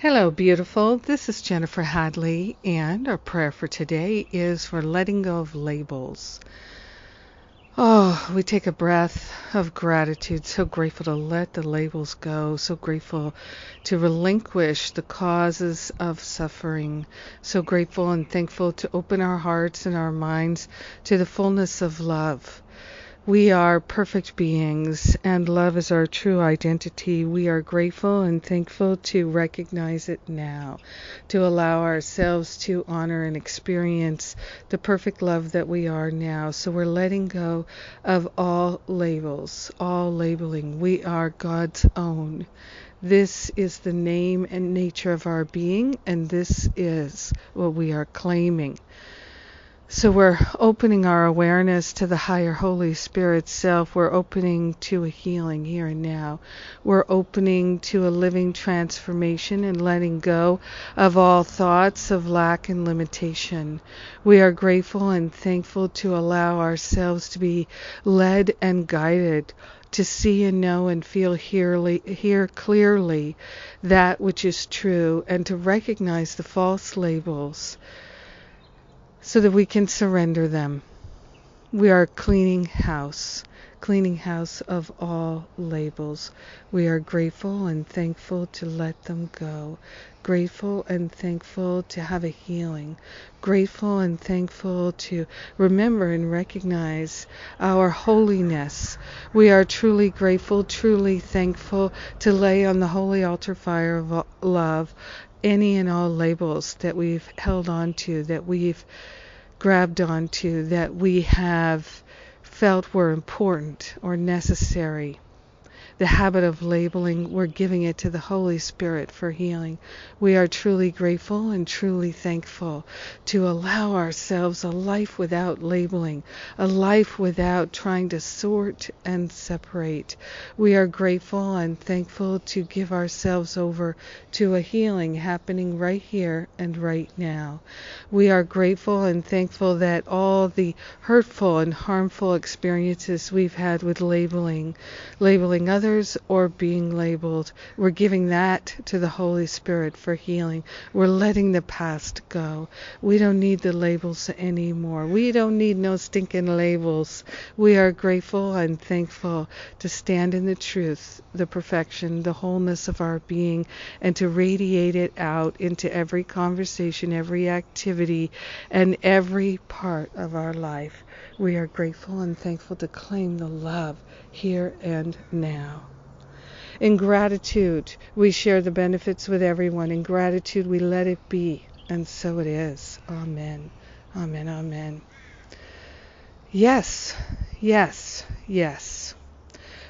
Hello, beautiful. This is Jennifer Hadley, and our prayer for today is for letting go of labels. Oh, we take a breath of gratitude, so grateful to let the labels go, so grateful to relinquish the causes of suffering, so grateful and thankful to open our hearts and our minds to the fullness of love. We are perfect beings, and love is our true identity. We are grateful and thankful to recognize it now, to allow ourselves to honor and experience the perfect love that we are now. So we're letting go of all labels, all labeling. We are God's own. This is the name and nature of our being, and this is what we are claiming. So we're opening our awareness to the higher Holy Spirit self. We're opening to a healing here and now. We're opening to a living transformation and letting go of all thoughts of lack and limitation. We are grateful and thankful to allow ourselves to be led and guided to see and know and feel hearly, hear clearly that which is true and to recognize the false labels so that we can surrender them. We are cleaning house, cleaning house of all labels. We are grateful and thankful to let them go. Grateful and thankful to have a healing. Grateful and thankful to remember and recognize our holiness. We are truly grateful, truly thankful to lay on the holy altar fire of love any and all labels that we've held on to, that we've grabbed onto, that we have felt were important or necessary the habit of labeling, we're giving it to the Holy Spirit for healing. We are truly grateful and truly thankful to allow ourselves a life without labeling, a life without trying to sort and separate. We are grateful and thankful to give ourselves over to a healing happening right here and right now. We are grateful and thankful that all the hurtful and harmful experiences we've had with labeling, labeling others, others or being labeled. We're giving that to the Holy Spirit for healing. We're letting the past go. We don't need the labels anymore. We don't need no stinking labels. We are grateful and thankful to stand in the truth, the perfection, the wholeness of our being, and to radiate it out into every conversation, every activity, and every part of our life. We are grateful and thankful to claim the love here and now. In gratitude, we share the benefits with everyone. In gratitude, we let it be. And so it is. Amen. Amen. Amen. Yes, yes, yes.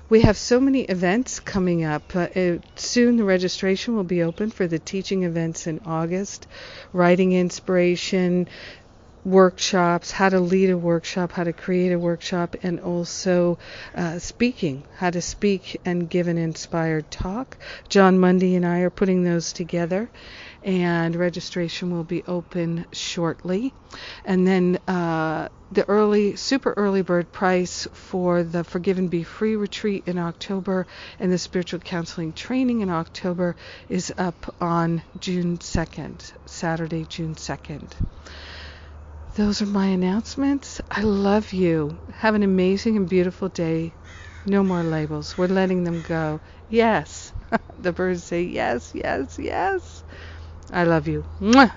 We have so many events coming up. Uh, it, soon the registration will be open for the teaching events in August. Writing inspiration, workshops, how to lead a workshop, how to create a workshop, and also uh, speaking, how to speak and give an inspired talk. Jon Mundy and I are putting those together, and registration will be open shortly. And then uh, the early, super early bird price for the Forgive and Be Free retreat in October and the spiritual counseling training in October is up on June 2nd, Saturday, June 2nd those are my announcements. I love you. Have an amazing and beautiful day. No more labels. We're letting them go. Yes. the birds say yes, yes, yes. I love you. Mwah.